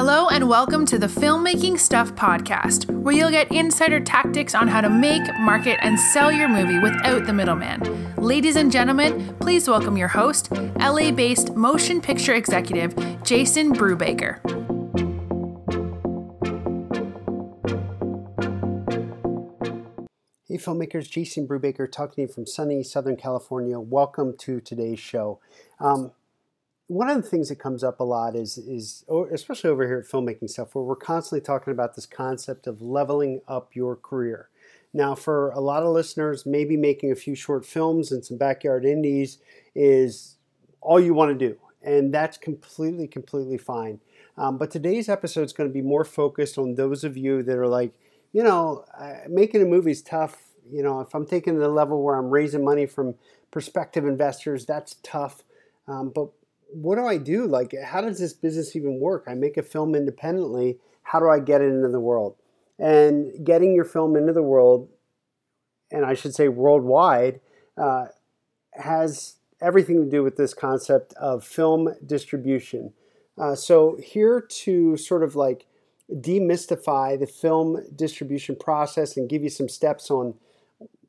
Hello, and welcome to the Filmmaking Stuff podcast, where you'll get insider tactics on how to make, market, and sell your movie without the middleman. Ladies and gentlemen, please welcome your host, LA based motion picture executive, Jason Brubaker. Hey, filmmakers, Jason Brubaker talking to you from sunny Southern California. Welcome to today's show. Um, one of the things that comes up a lot is, is especially over here at filmmaking stuff, where we're constantly talking about this concept of leveling up your career. Now, for a lot of listeners, maybe making a few short films and some backyard indies is all you want to do, and that's completely, completely fine. Um, but today's episode is going to be more focused on those of you that are like, you know, making a movie is tough. You know, if I'm taking the level where I'm raising money from prospective investors, that's tough. Um, but what do I do? Like, how does this business even work? I make a film independently. How do I get it into the world? And getting your film into the world, and I should say worldwide, uh, has everything to do with this concept of film distribution. Uh, so, here to sort of like demystify the film distribution process and give you some steps on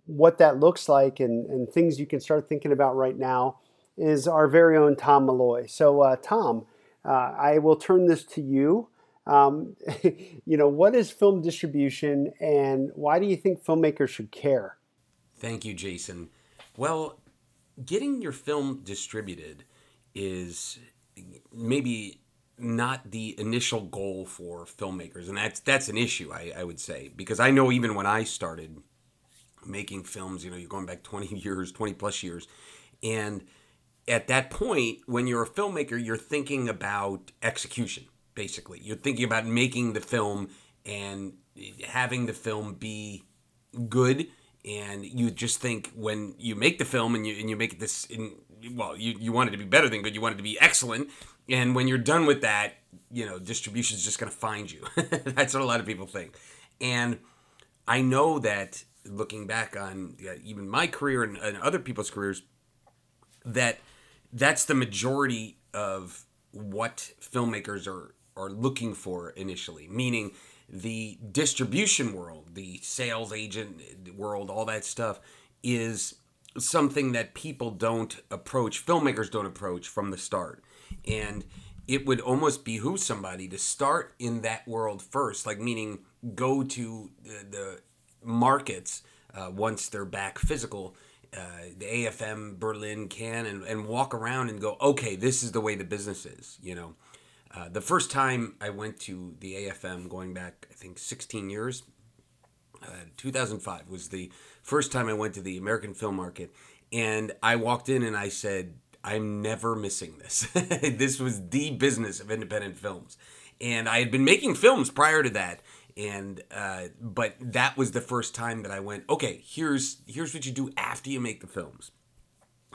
what that looks like and, and things you can start thinking about right now is our very own Tom Malloy. So, uh, Tom, uh, I will turn this to you. Um, you know, what is film distribution and why do you think filmmakers should care? Thank you, Jason. Well, getting your film distributed is maybe not the initial goal for filmmakers, and that's that's an issue I, I would say because I know even when I started making films, you know, you're going back 20 years, 20 plus years, and at that point, when you're a filmmaker, you're thinking about execution. Basically, you're thinking about making the film and having the film be good. And you just think when you make the film and you and you make this in well you, you want it to be better than good you want it to be excellent. And when you're done with that you know distribution is just going to find you. That's what a lot of people think. And i know that looking back on even my career and, and other people's careers that that's the majority of what filmmakers are are looking for initially meaning the distribution world, the sales agent world, all that stuff is something that people don't approach, filmmakers don't approach from the start. And it would almost behoove somebody to start in that world first, like meaning go to the, the markets uh, once they're back physical. Uh, the AFM, Berlin, Cannes and, and walk around and go, okay, this is the way the business is, you know. Uh, the first time I went to the AFM, going back, I think 16 years, uh, 2005 was the first time I went to the American film market. And I walked in and I said, I'm never missing this. this was the business of independent films. And I had been making films prior to that. And uh, but that was the first time that I went, okay, here's here's what you do after you make the films.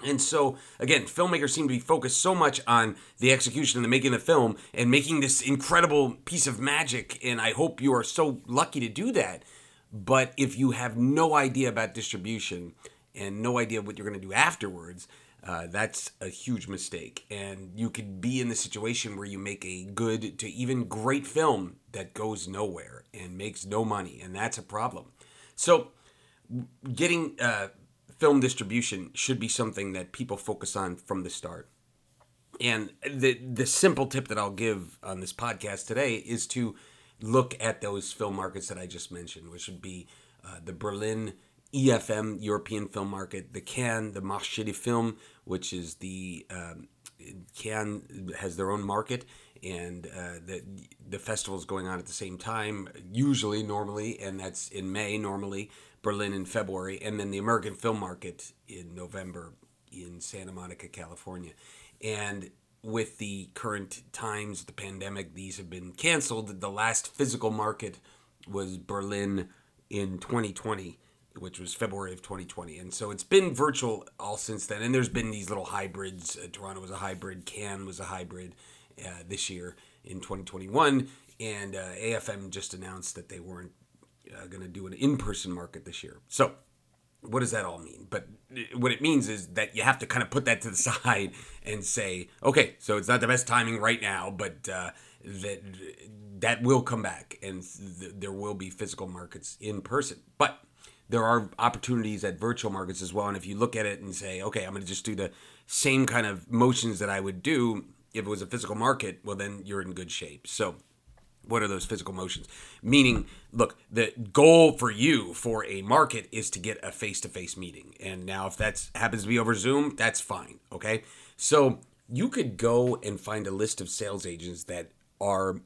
And so, again, filmmakers seem to be focused so much on the execution and the making of the film and making this incredible piece of magic. And I hope you are so lucky to do that. But if you have no idea about distribution and no idea what you're going to do afterwards, uh, that's a huge mistake. And you could be in the situation where you make a good to even great film that goes nowhere and makes no money. And that's a problem. So, getting. Uh, film distribution should be something that people focus on from the start. And the the simple tip that I'll give on this podcast today is to look at those film markets that I just mentioned, which would be uh, the Berlin EFM European Film Market, the Cannes, the Marché Film, which is the um, Cannes has their own market, and uh, the the festival is going on at the same time, usually normally, and that's in May normally. Berlin in February, and then the American Film Market in November in Santa Monica, California. And with the current times, the pandemic, these have been canceled. The last physical market was Berlin in 2020, which was February of 2020. And so it's been virtual all since then. And there's been these little hybrids. Uh, Toronto was a hybrid, Cannes was a hybrid uh, this year in 2021. And uh, AFM just announced that they weren't uh, going to do an in-person market this year. So, what does that all mean? But what it means is that you have to kind of put that to the side and say, okay, so it's not the best timing right now, but uh, that that will come back and th- there will be physical markets in person. But there are opportunities at virtual markets as well. And if you look at it and say, okay, I'm going to just do the same kind of motions that I would do if it was a physical market, well, then you're in good shape. So, what are those physical motions? Meaning, look, the goal for you for a market is to get a face to face meeting. And now, if that happens to be over Zoom, that's fine. Okay. So, you could go and find a list of sales agents that are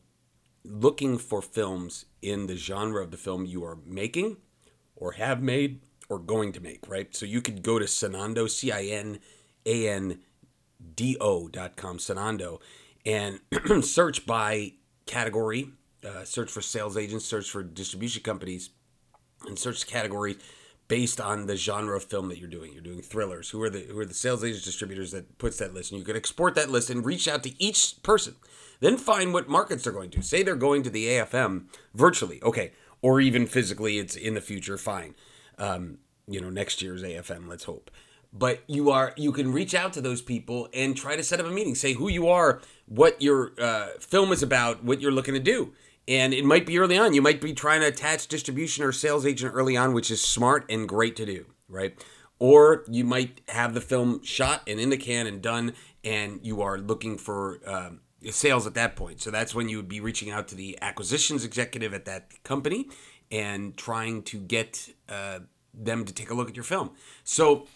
looking for films in the genre of the film you are making or have made or going to make, right? So you could go to Cinando, C I N A N D O dot com, Cinando, and search by category, uh, search for sales agents, search for distribution companies, and search categories based on the genre of film that you're doing. You're doing thrillers. Who are the who are the sales agents distributors that puts that list? And you can export that list and reach out to each person. Then find what markets they're going to. Say they're going to the AFM virtually. Okay or even physically it's in the future fine. Um, you know next year's afm let's hope. But you are you can reach out to those people and try to set up a meeting. Say who you are what your uh, film is about what you're looking to do. And it might be early on. You might be trying to attach distribution or sales agent early on which is smart and great to do right? Or you might have the film shot and in the can and done and you are looking for um, sales at that point. So that's when you would be reaching out to the acquisitions executive at that company and trying to get uh, them to take a look at your film. So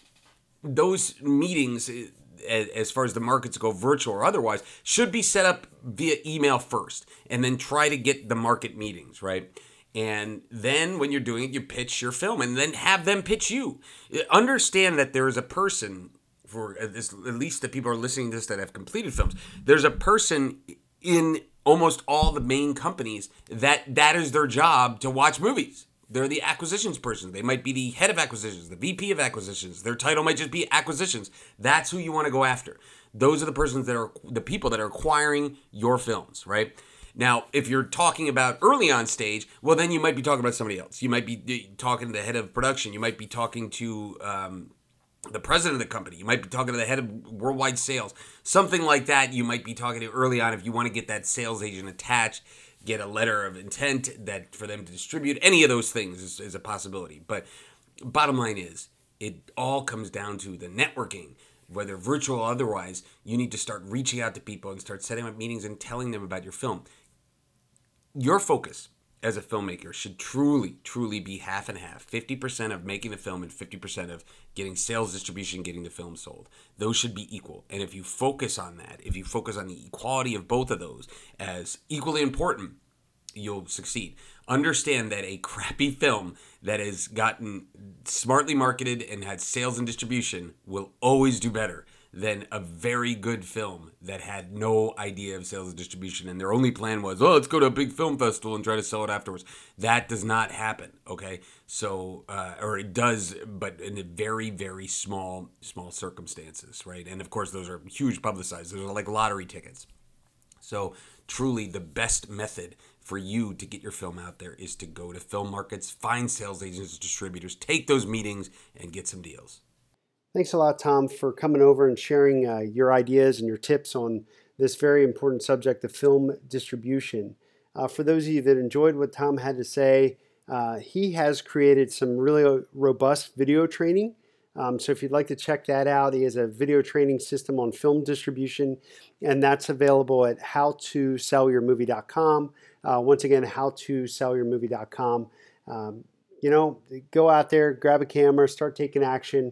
those meetings, uh, as far as the markets go, virtual or otherwise, should be set up via email first, and then try to get the market meetings right. And then when you're doing it, you pitch your film, and then have them pitch you. Understand that there is a person for at least the people are listening to this that have completed films, there's a person in almost all the main companies that that is their job to watch movies. They're the acquisitions person. They might be the head of acquisitions, the VP of acquisitions. Their title might just be acquisitions. That's who you want to go after. Those are the persons that are the people that are acquiring your films, right? Now, if you're talking about early on stage, well, then you might be talking about somebody else. You might be talking to the head of production. You might be talking to um, the president of the company. You might be talking to the head of worldwide sales. Something like that you might be talking to early on if you want to get that sales agent attached, get a letter of intent that for them to distribute. Any of those things is, is a possibility. But bottom line is, it all comes down to the networking, whether virtual or otherwise. You need to start reaching out to people and start setting up meetings and telling them about your film. Your focus as a filmmaker should truly, truly be half and half 50% of making the film and 50% of getting sales distribution, getting the film sold. Those should be equal. And if you focus on that, if you focus on the equality of both of those as equally important, you'll succeed. Understand that a crappy film that has gotten smartly marketed and had sales and distribution will always do better than a very good film that had no idea of sales and distribution and their only plan was oh let's go to a big film festival and try to sell it afterwards. That does not happen okay? So uh, or it does but in very very small small circumstances right? And of course those are huge publicized. Those are like lottery tickets. So truly the best method for you to get your film out there is to go to film markets find sales agents distributors take those meetings and get some deals Thanks a lot, Tom, for coming over and sharing uh, your ideas and your tips on this very important subject of film distribution. Uh, for those of you that enjoyed what Tom had to say, uh, he has created some really robust video training. Um, so if you'd like to check that out, he has a video training system on film distribution, and that's available at howtosellyourmovie.com. Uh, once again, howtosellyourmovie.com. Um, you know, go out there, grab a camera, start taking action